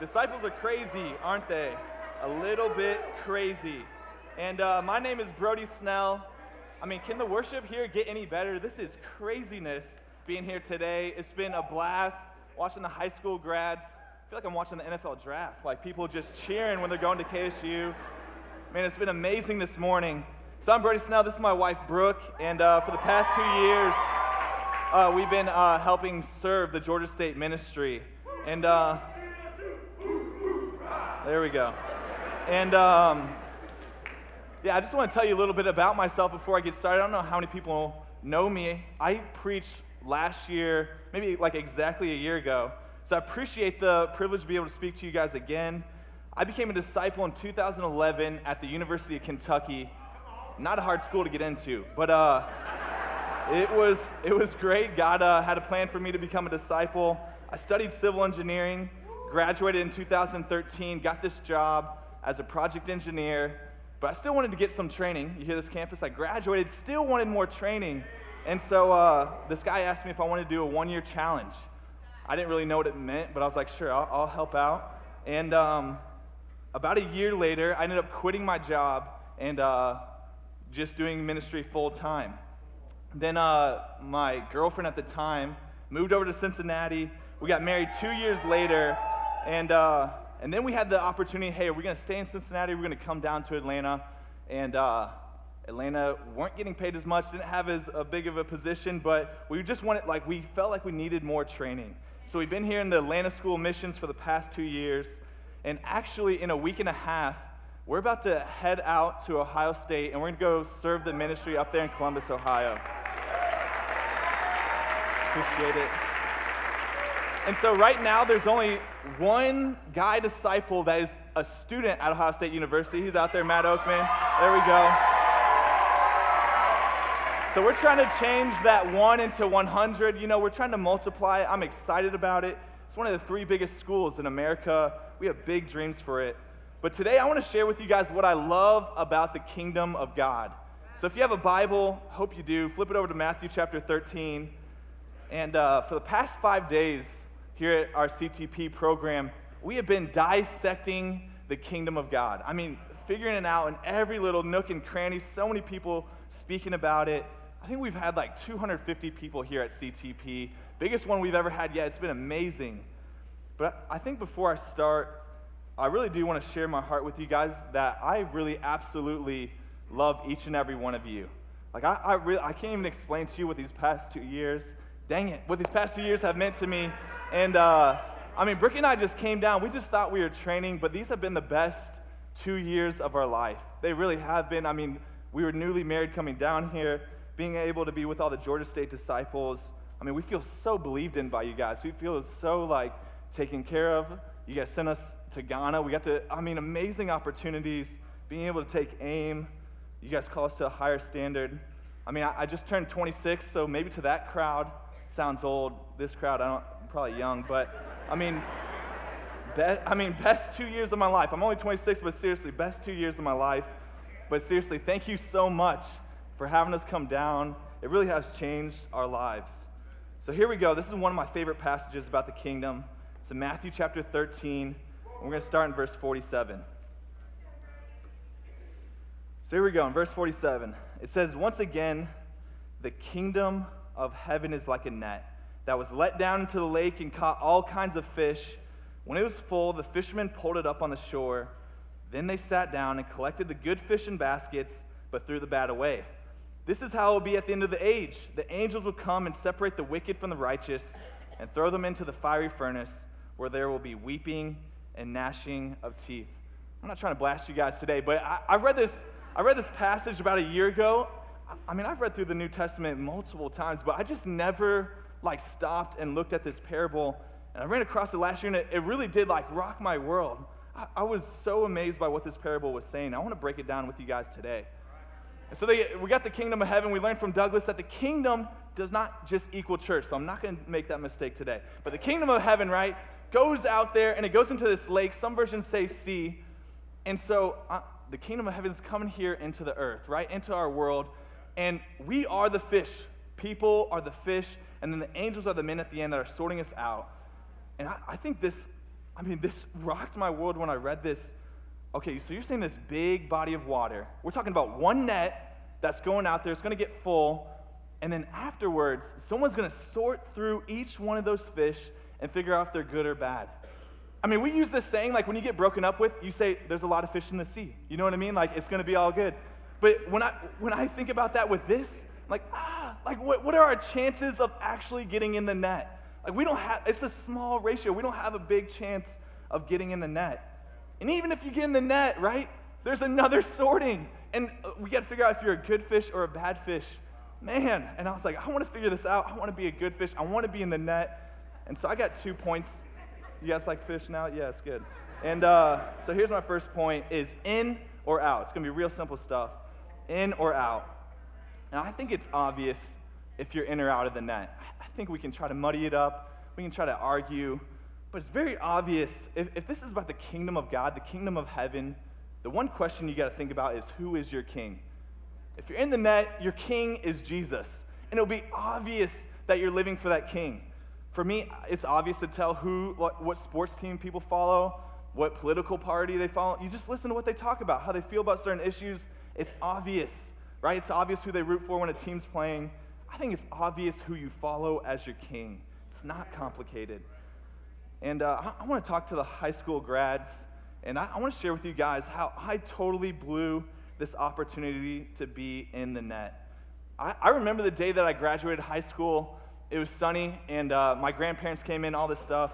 Disciples are crazy, aren't they? A little bit crazy. And uh, my name is Brody Snell. I mean, can the worship here get any better? This is craziness being here today. It's been a blast watching the high school grads. I feel like I'm watching the NFL draft. Like people just cheering when they're going to KSU. Man, it's been amazing this morning. So I'm Brody Snell. This is my wife, Brooke. And uh, for the past two years, uh, we've been uh, helping serve the Georgia State ministry. And uh, there we go. And um, yeah, I just want to tell you a little bit about myself before I get started. I don't know how many people know me. I preached last year, maybe like exactly a year ago. So I appreciate the privilege to be able to speak to you guys again. I became a disciple in 2011 at the University of Kentucky. Not a hard school to get into, but uh, it was it was great. God uh, had a plan for me to become a disciple. I studied civil engineering, graduated in 2013, got this job as a project engineer, but I still wanted to get some training. You hear this campus? I graduated, still wanted more training. And so uh, this guy asked me if I wanted to do a one year challenge. I didn't really know what it meant, but I was like, sure, I'll, I'll help out. And um, about a year later, I ended up quitting my job and uh, just doing ministry full time. Then uh, my girlfriend at the time moved over to Cincinnati. We got married two years later, and, uh, and then we had the opportunity hey, we're going to stay in Cincinnati, we're going to come down to Atlanta. And uh, Atlanta weren't getting paid as much, didn't have as a big of a position, but we just wanted, like, we felt like we needed more training. So we've been here in the Atlanta School of Missions for the past two years. And actually, in a week and a half, we're about to head out to Ohio State and we're going to go serve the ministry up there in Columbus, Ohio. Appreciate it. And so, right now, there's only one guy disciple that is a student at Ohio State University. He's out there, Matt Oakman. There we go. So, we're trying to change that one into 100. You know, we're trying to multiply. I'm excited about it. It's one of the three biggest schools in America. We have big dreams for it. But today, I want to share with you guys what I love about the kingdom of God. So, if you have a Bible, hope you do, flip it over to Matthew chapter 13. And uh, for the past five days here at our CTP program, we have been dissecting the kingdom of God. I mean, figuring it out in every little nook and cranny, so many people speaking about it. I think we've had like 250 people here at CTP, biggest one we've ever had yet. It's been amazing. But I think before I start, I really do want to share my heart with you guys that I really absolutely love each and every one of you. Like, I, I, really, I can't even explain to you what these past two years dang it, what these past two years have meant to me. And uh, I mean, Brooke and I just came down. We just thought we were training, but these have been the best two years of our life. They really have been. I mean, we were newly married coming down here, being able to be with all the Georgia State disciples. I mean, we feel so believed in by you guys. We feel so like taken care of. You guys sent us to Ghana. We got to, I mean, amazing opportunities, being able to take aim. You guys call us to a higher standard. I mean, I, I just turned 26, so maybe to that crowd, sounds old. This crowd, I don't, probably young, but I mean, best, I mean, best two years of my life. I'm only 26, but seriously, best two years of my life. But seriously, thank you so much for having us come down. It really has changed our lives. So here we go. This is one of my favorite passages about the kingdom. It's in Matthew chapter 13. We're going to start in verse 47. So here we go, in verse 47. It says, Once again, the kingdom of heaven is like a net that was let down into the lake and caught all kinds of fish. When it was full, the fishermen pulled it up on the shore. Then they sat down and collected the good fish in baskets, but threw the bad away. This is how it will be at the end of the age. The angels will come and separate the wicked from the righteous and throw them into the fiery furnace, where there will be weeping and gnashing of teeth. I'm not trying to blast you guys today, but I, I read this. I read this passage about a year ago, I mean, I've read through the New Testament multiple times, but I just never like stopped and looked at this parable. And I ran across it last year, and it, it really did like rock my world. I, I, was so amazed by what this parable was saying. I want to break it down with you guys today. And so they, we got the kingdom of heaven. We learned from Douglas that the kingdom does not just equal church. So I'm not going to make that mistake today. But the kingdom of heaven, right, goes out there and it goes into this lake. Some versions say sea. And so uh, the kingdom of heaven is coming here into the earth, right, into our world. And we are the fish. People are the fish, and then the angels are the men at the end that are sorting us out. And I, I think this, I mean, this rocked my world when I read this. Okay, so you're saying this big body of water. We're talking about one net that's going out there, it's going to get full. And then afterwards, someone's going to sort through each one of those fish and figure out if they're good or bad. I mean, we use this saying like when you get broken up with, you say, there's a lot of fish in the sea. You know what I mean? Like it's going to be all good. But when I, when I think about that with this, like, ah, like what, what are our chances of actually getting in the net? Like we don't have, it's a small ratio. We don't have a big chance of getting in the net. And even if you get in the net, right, there's another sorting. And uh, we got to figure out if you're a good fish or a bad fish. Man, and I was like, I want to figure this out. I want to be a good fish. I want to be in the net. And so I got two points. You guys like fish now? Yeah, it's good. And uh, so here's my first point is in or out. It's going to be real simple stuff. In or out. And I think it's obvious if you're in or out of the net. I think we can try to muddy it up. We can try to argue. But it's very obvious. If, if this is about the kingdom of God, the kingdom of heaven, the one question you got to think about is who is your king? If you're in the net, your king is Jesus. And it'll be obvious that you're living for that king. For me, it's obvious to tell who, what, what sports team people follow, what political party they follow. You just listen to what they talk about, how they feel about certain issues. It's obvious, right? It's obvious who they root for when a team's playing. I think it's obvious who you follow as your king. It's not complicated. And uh, I, I want to talk to the high school grads, and I, I want to share with you guys how I totally blew this opportunity to be in the net. I, I remember the day that I graduated high school. It was sunny, and uh, my grandparents came in, all this stuff.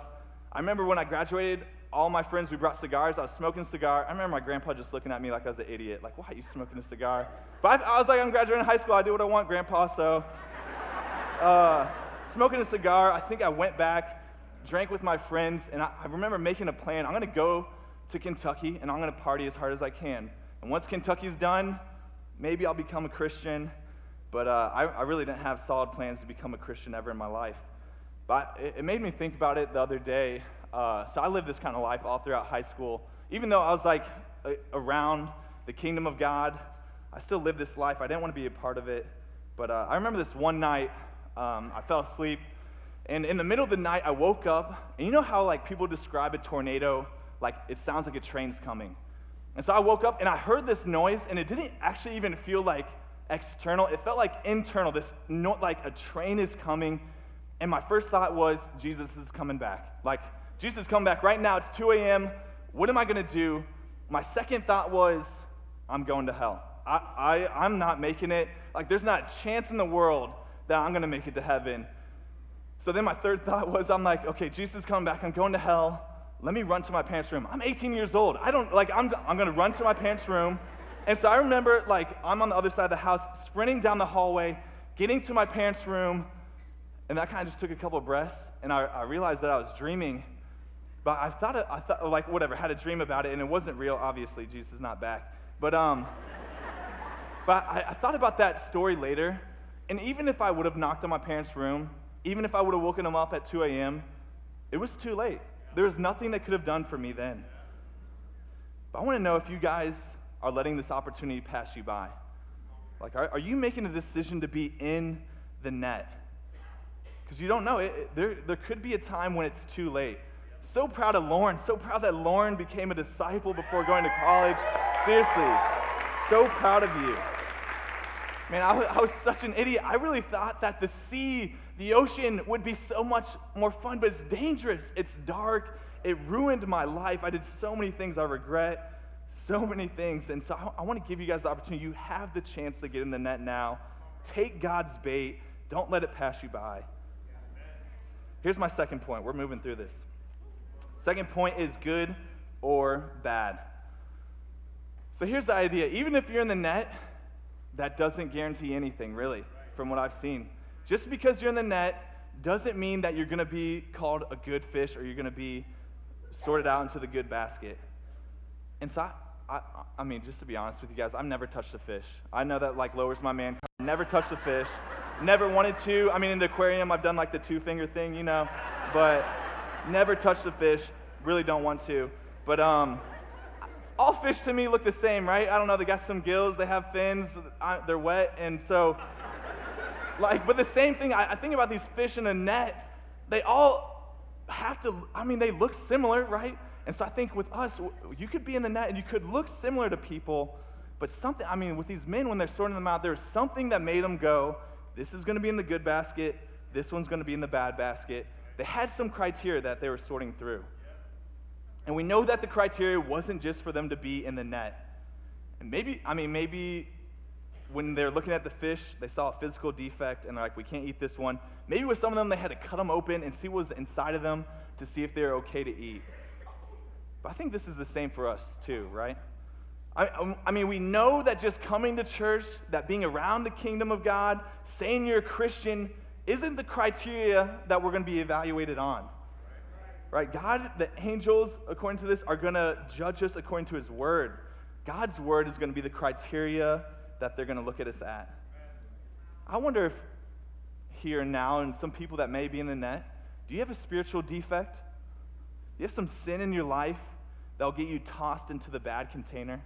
I remember when I graduated, all my friends, we brought cigars. I was smoking a cigar. I remember my grandpa just looking at me like I was an idiot. Like, why are you smoking a cigar? But I, I was like, I'm graduating high school. I do what I want, grandpa. So, uh, smoking a cigar, I think I went back, drank with my friends, and I, I remember making a plan. I'm going to go to Kentucky, and I'm going to party as hard as I can. And once Kentucky's done, maybe I'll become a Christian. But uh, I, I, really didn't have solid plans to become a Christian ever in my life. But it, it made me think about it the other day. Uh, so I lived this kind of life all throughout high school. Even though I was like around the kingdom of God, I still lived this life. I didn't want to be a part of it. But uh, I remember this one night, um, I fell asleep. And in the middle of the night, I woke up. And you know how like people describe a tornado? Like it sounds like a train's coming. And so I woke up and I heard this noise, and it didn't actually even feel like external. It felt like internal. This no, like a train is coming, and my first thought was Jesus is coming back. Like Jesus come back right now. It's 2 a.m. What am I going to do? My second thought was I'm going to hell. I, I I'm not making it. Like there's not a chance in the world that I'm going to make it to heaven. So then my third thought was I'm like, okay, Jesus coming back. I'm going to hell let me run to my parents' room. I'm 18 years old. I don't, like, I'm, I'm gonna run to my parents' room. And so I remember, like, I'm on the other side of the house, sprinting down the hallway, getting to my parents' room, and that kind of just took a couple of breaths, and I, I realized that I was dreaming. But I thought, I thought, like, whatever, had a dream about it, and it wasn't real, obviously. Jesus is not back. But, um, but I, I thought about that story later, and even if I would have knocked on my parents' room, even if I would have woken them up at 2 a.m., it was too late. There was nothing that could have done for me then. But I want to know if you guys are letting this opportunity pass you by. Like, are, are you making a decision to be in the net? Because you don't know. It, it, there, there could be a time when it's too late. So proud of Lauren. So proud that Lauren became a disciple before going to college. Seriously, so proud of you. Man, I was, I was such an idiot. I really thought that the sea the ocean would be so much more fun, but it's dangerous. It's dark. It ruined my life. I did so many things I regret, so many things. And so I, I want to give you guys the opportunity. You have the chance to get in the net now. Take God's bait, don't let it pass you by. Here's my second point. We're moving through this. Second point is good or bad. So here's the idea even if you're in the net, that doesn't guarantee anything, really, from what I've seen. Just because you're in the net doesn't mean that you're going to be called a good fish or you're going to be sorted out into the good basket. And so, I, I, I, mean, just to be honest with you guys, I've never touched a fish. I know that like lowers my man. Never touched a fish. Never wanted to. I mean, in the aquarium, I've done like the two finger thing, you know, but never touched a fish. Really don't want to. But um, all fish to me look the same, right? I don't know. They got some gills. They have fins. they're wet, and so like, but the same thing, I, I think about these fish in a net. They all have to, I mean, they look similar, right? And so I think with us, you could be in the net and you could look similar to people, but something, I mean, with these men, when they're sorting them out, there's something that made them go, this is going to be in the good basket, this one's going to be in the bad basket. They had some criteria that they were sorting through. And we know that the criteria wasn't just for them to be in the net. And maybe, I mean, maybe when they're looking at the fish, they saw a physical defect and they're like, we can't eat this one. Maybe with some of them, they had to cut them open and see what was inside of them to see if they're okay to eat. But I think this is the same for us too, right? I, um, I, mean, we know that just coming to church, that being around the kingdom of God, saying you're a Christian, isn't the criteria that we're going to be evaluated on. Right? God, the angels, according to this, are going to judge us according to his word. God's word is going to be the criteria that they're going to look at us at. I wonder if here now, and some people that may be in the net, do you have a spiritual defect? Do you have some sin in your life that'll get you tossed into the bad container?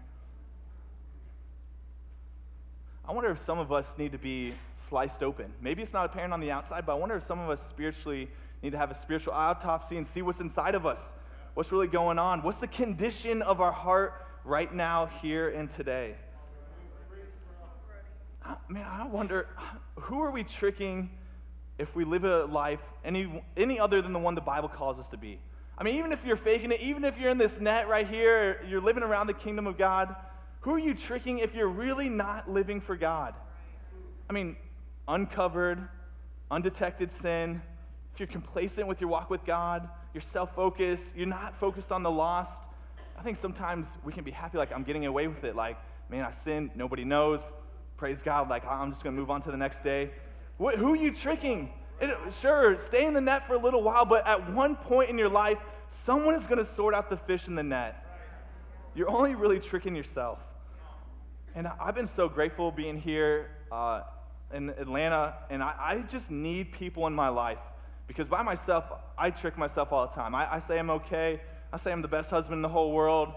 I wonder if some of us need to be sliced open. Maybe it's not apparent on the outside, but I wonder if some of us spiritually need to have a spiritual autopsy and see what's inside of us. What's really going on? What's the condition of our heart right now, here, and today? I, man, I wonder who are we tricking if we live a life any, any other than the one the Bible calls us to be? I mean, even if you're faking it, even if you're in this net right here, you're living around the kingdom of God, who are you tricking if you're really not living for God? I mean, uncovered, undetected sin, if you're complacent with your walk with God, you're self focused, you're not focused on the lost, I think sometimes we can be happy, like, I'm getting away with it. Like, man, I sinned, nobody knows praise God, like I'm just going to move on to the next day. What, who are you tricking? It, sure, stay in the net for a little while, but at one point in your life, someone is going to sort out the fish in the net. You're only really tricking yourself. And I've been so grateful being here uh, in Atlanta, and I, I, just need people in my life because by myself, I trick myself all the time. I, I say I'm okay, I say I'm the best husband in the whole world,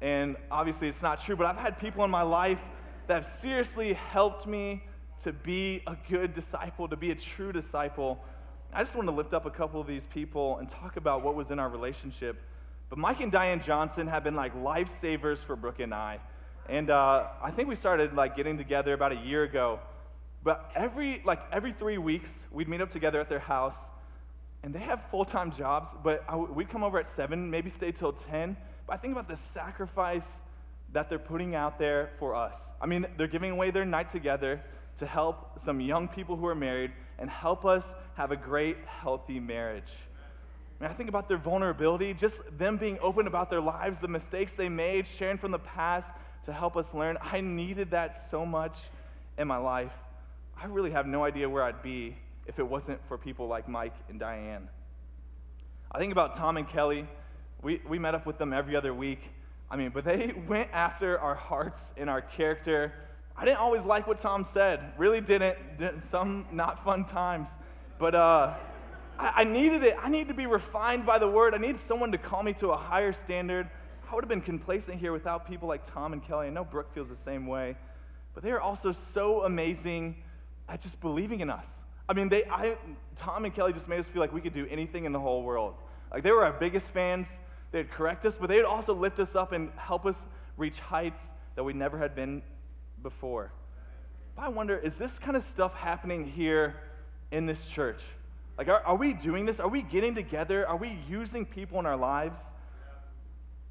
and obviously it's not true, but I've had people in my life that have seriously helped me to be a good disciple, to be a true disciple. I just want to lift up a couple of these people and talk about what was in our relationship. But Mike and Diane Johnson have been like lifesavers for Brooke and I. And uh, I think we started like getting together about a year ago. But every like every three weeks, we'd meet up together at their house, and they have full-time jobs. But we'd come over at seven, maybe stay till ten. But I think about the sacrifice that they're putting out there for us. I mean, they're giving away their night together to help some young people who are married and help us have a great, healthy marriage. I think about their vulnerability, just them being open about their lives, the mistakes they made, sharing from the past to help us learn. I needed that so much in my life. I really have no idea where I'd be if it wasn't for people like Mike and Diane. I think about Tom and Kelly. We, we met up with them every other week. I mean, but they went after our hearts and our character. I didn't always like what Tom said, really didn't. didn't some not fun times. But uh, I, I needed it. I needed to be refined by the word. I needed someone to call me to a higher standard. I would have been complacent here without people like Tom and Kelly. I know Brooke feels the same way. But they are also so amazing at just believing in us. I mean, they, I, Tom and Kelly just made us feel like we could do anything in the whole world. Like, they were our biggest fans. They'd correct us, but they'd also lift us up and help us reach heights that we never had been before. But I wonder, is this kind of stuff happening here in this church? Like, are, are we doing this? Are we getting together? Are we using people in our lives?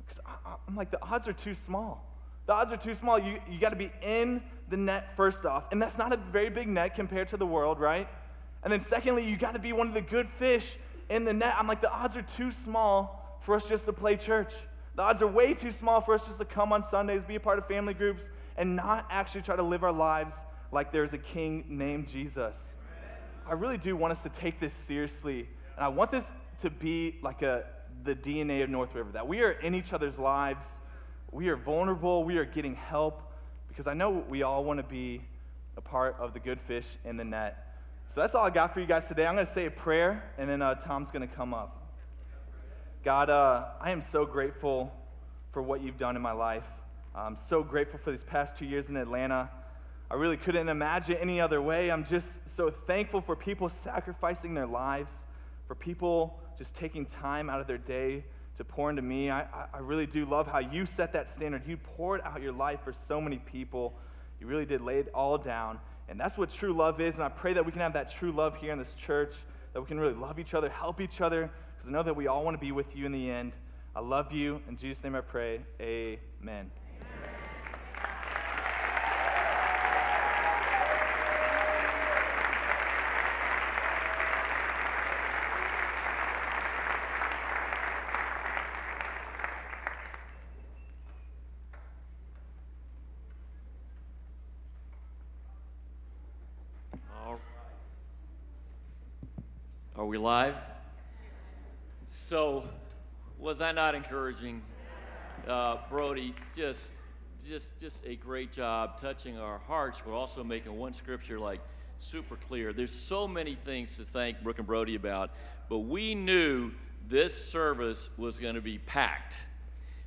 Because I'm like, the odds are too small. The odds are too small. You, you got to be in the net first off. And that's not a very big net compared to the world, right? And then secondly, you got to be one of the good fish in the net. I'm like, the odds are too small for us just to play church. The odds are way too small for us just to come on Sundays, be a part of family groups, and not actually try to live our lives like there's a king named Jesus. I really do want us to take this seriously. And I want this to be like a, the DNA of North River, that we are in each other's lives. We are vulnerable. We are getting help because I know we all want to be a part of the good fish in the net. So that's all I got for you guys today. I'm going to say a prayer, and then uh, Tom's going to come up. God, uh, I am so grateful for what you've done in my life. I'm so grateful for these past two years in Atlanta. I really couldn't imagine any other way. I'm just so thankful for people sacrificing their lives for people just taking time out of their day to pour into me. I, I really do love how you set that standard. You poured out your life for so many people. You really did lay it all down. And that's what true love is. And I pray that we can have that true love here in this church, that we can really love each other, help each other, because I know that we all want to be with you in the end. I love you. In Jesus' name I pray. Amen. Are we live? So, was I not encouraging? Uh, Brody, just, just, just a great job touching our hearts, but also making one scripture like super clear. There's so many things to thank Brooke and Brody about, but we knew this service was going to be packed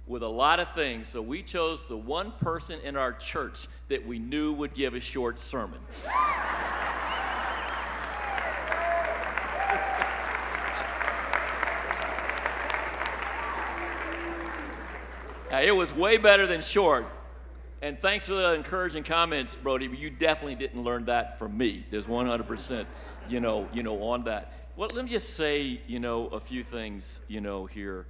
with a lot of things. So we chose the one person in our church that we knew would give a short sermon. Uh, it was way better than short. And thanks for the encouraging comments, Brody. You definitely didn't learn that from me. There's 100%, you know, you know, on that. Well, let me just say, you know, a few things, you know, here.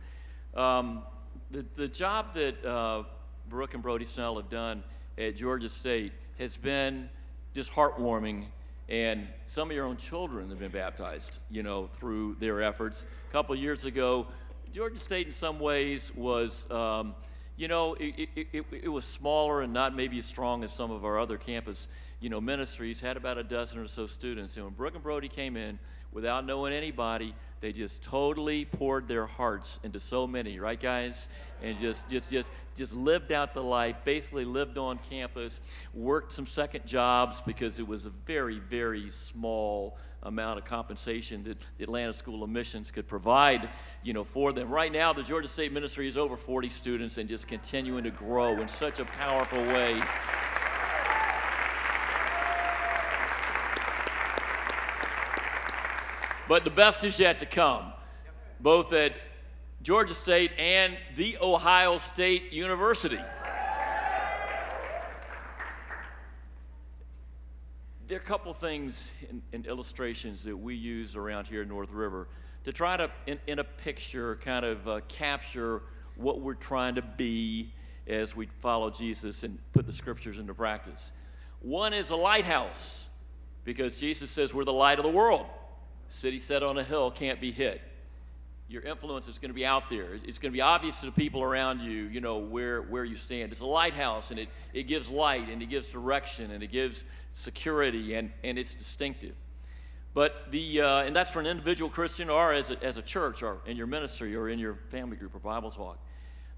Um, the, the job that uh, Brooke and Brody Snell have done at Georgia State has been just heartwarming. And some of your own children have been baptized, you know, through their efforts. A couple years ago, Georgia State, in some ways, was. Um, you know, it, it, it, it, was smaller and not maybe as strong as some of our other campus, you know, ministries, had about a dozen or so students. And when Brooke and Brody came in, without knowing anybody, they just totally poured their hearts into so many, right, guys? And just, just, just, just lived out the life, basically lived on campus, worked some second jobs because it was a very, very small amount of compensation that the Atlanta School of Missions could provide, you know, for them. Right now, the Georgia State Ministry is over 40 students and just continuing to grow in such a powerful way. But the best is yet to come, both at Georgia State and the Ohio State University. there are a couple things in, illustrations that we use around here in North River to try to, in, in a picture, kind of uh, capture what we're trying to be as we follow Jesus and put the scriptures into practice. One is a lighthouse, because Jesus says we're the light of the world. City set on a hill can't be hid your influence is going to be out there. It's going to be obvious to the people around you, you know, where, where you stand. It's a lighthouse, and it, it gives light, and it gives direction, and it gives security, and, and it's distinctive. But the, uh, and that's for an individual Christian or as a, as a church or in your ministry or in your family group or Bible talk.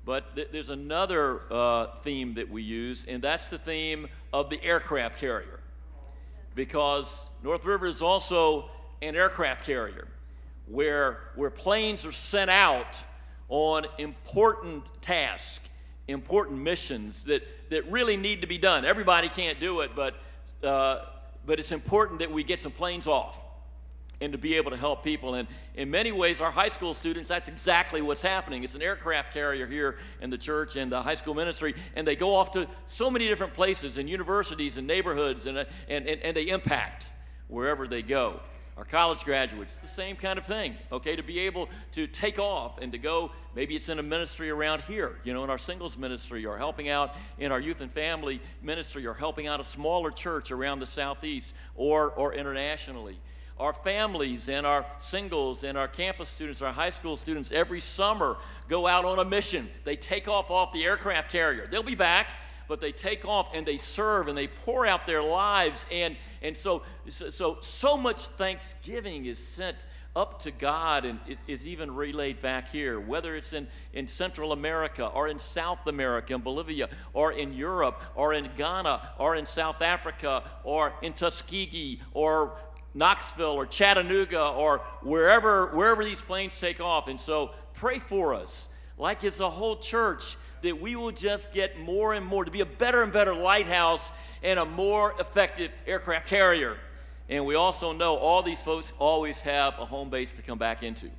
But th- there's another uh, theme that we use, and that's the theme of the aircraft carrier. Because North River is also an aircraft carrier where, where planes are sent out on important tasks, important missions that, that really need to be done. Everybody can't do it, but, uh, but it's important that we get some planes off and to be able to help people. And in many ways, our high school students, that's exactly what's happening. It's an aircraft carrier here in the church and the high school ministry, and they go off to so many different places and universities and neighborhoods, and, and, and, and they impact wherever they go our college graduates, the same kind of thing, okay? To be able to take off and to go, maybe it's in a ministry around here, you know, in our singles ministry, or helping out in our youth and family ministry, or helping out a smaller church around the southeast or, or internationally. Our families and our singles and our campus students, our high school students, every summer go out on a mission. They take off off the aircraft carrier. They'll be back but they take off and they serve and they pour out their lives. And, and so, so, so much thanksgiving is sent up to God and is, is, even relayed back here, whether it's in, in Central America or in South America, in Bolivia, or in Europe, or in Ghana, or in South Africa, or in Tuskegee, or Knoxville, or Chattanooga, or wherever, wherever these planes take off. And so pray for us, like it's a whole church that we will just get more and more to be a better and better lighthouse and a more effective aircraft carrier. And we also know all these folks always have a home base to come back into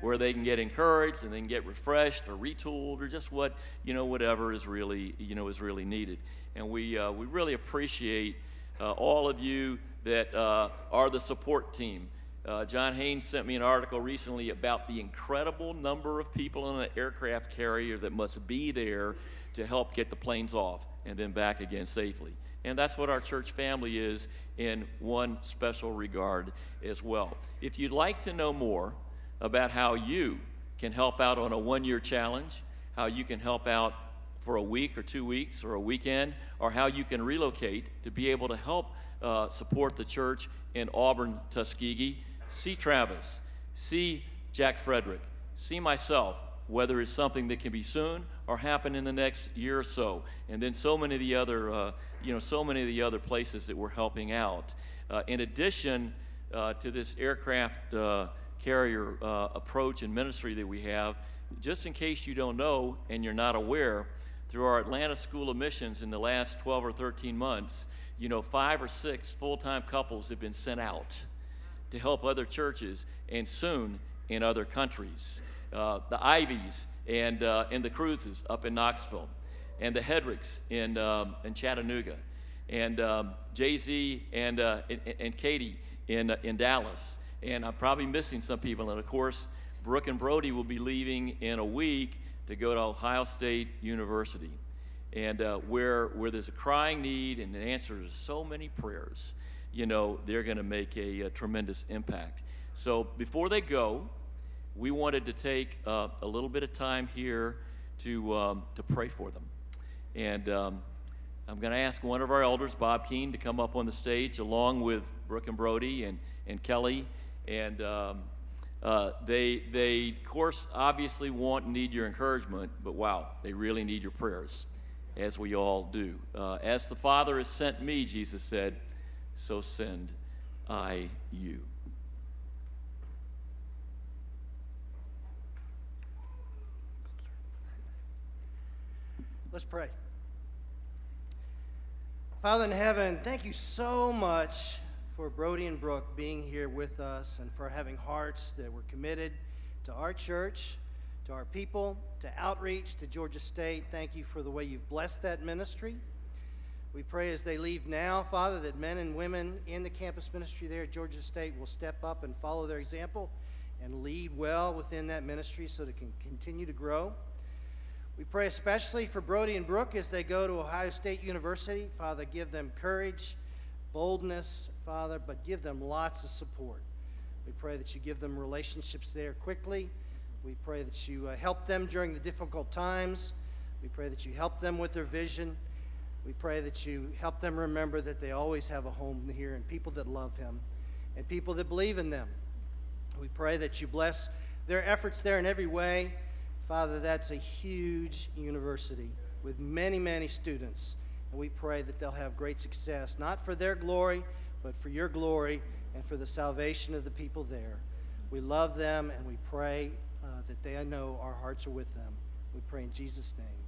where they can get encouraged and then get refreshed or retooled or just what, you know, whatever is really, you know, is really needed. And we, uh, we really appreciate uh, all of you that uh, are the support team. Uh, John Haynes sent me an article recently about the incredible number of people on an aircraft carrier that must be there to help get the planes off and then back again safely. And that's what our church family is in one special regard as well. If you'd like to know more about how you can help out on a one year challenge, how you can help out for a week or two weeks or a weekend, or how you can relocate to be able to help uh, support the church in Auburn, Tuskegee, see Travis, see Jack Frederick, see myself, whether it's something that can be soon or happen in the next year or so, and then so many of the other, uh, you know, so many of the other places that we're helping out. Uh, in addition uh, to this aircraft uh, carrier uh, approach and ministry that we have, just in case you don't know and you're not aware, through our Atlanta School of Missions in the last 12 or 13 months, you know, five or six full-time couples have been sent out to help other churches and soon in other countries. Uh, the Ivies and, uh, and the Cruises up in Knoxville, and the Hedricks in, um, in Chattanooga, and um, Jay Z and, uh, and, and, Katie in, uh, in Dallas. And I'm probably missing some people. And of course, Brooke and Brody will be leaving in a week to go to Ohio State University. And uh, where, where there's a crying need and an answer to so many prayers, you know, they're going to make a, a, tremendous impact. So before they go, we wanted to take uh, a little bit of time here to, um, to pray for them. And um, I'm going to ask one of our elders, Bob Keene, to come up on the stage along with Brooke and Brody and, and Kelly. And um, uh, they, they, of course, obviously want and need your encouragement, but wow, they really need your prayers, as we all do. Uh, as the Father has sent me, Jesus said, so send I you. Let's pray. Father in heaven, thank you so much for Brody and Brooke being here with us and for having hearts that were committed to our church, to our people, to outreach, to Georgia State. Thank you for the way you've blessed that ministry. We pray as they leave now, Father, that men and women in the campus ministry there at Georgia State will step up and follow their example and lead well within that ministry so that it can continue to grow. We pray especially for Brody and Brooke as they go to Ohio State University. Father, give them courage, boldness, Father, but give them lots of support. We pray that you give them relationships there quickly. We pray that you uh, help them during the difficult times. We pray that you help them with their vision. We pray that you help them remember that they always have a home here and people that love Him and people that believe in them. We pray that you bless their efforts there in every way. Father, that's a huge university with many, many students. And we pray that they'll have great success, not for their glory, but for your glory and for the salvation of the people there. We love them and we pray uh, that they know our hearts are with them. We pray in Jesus' name.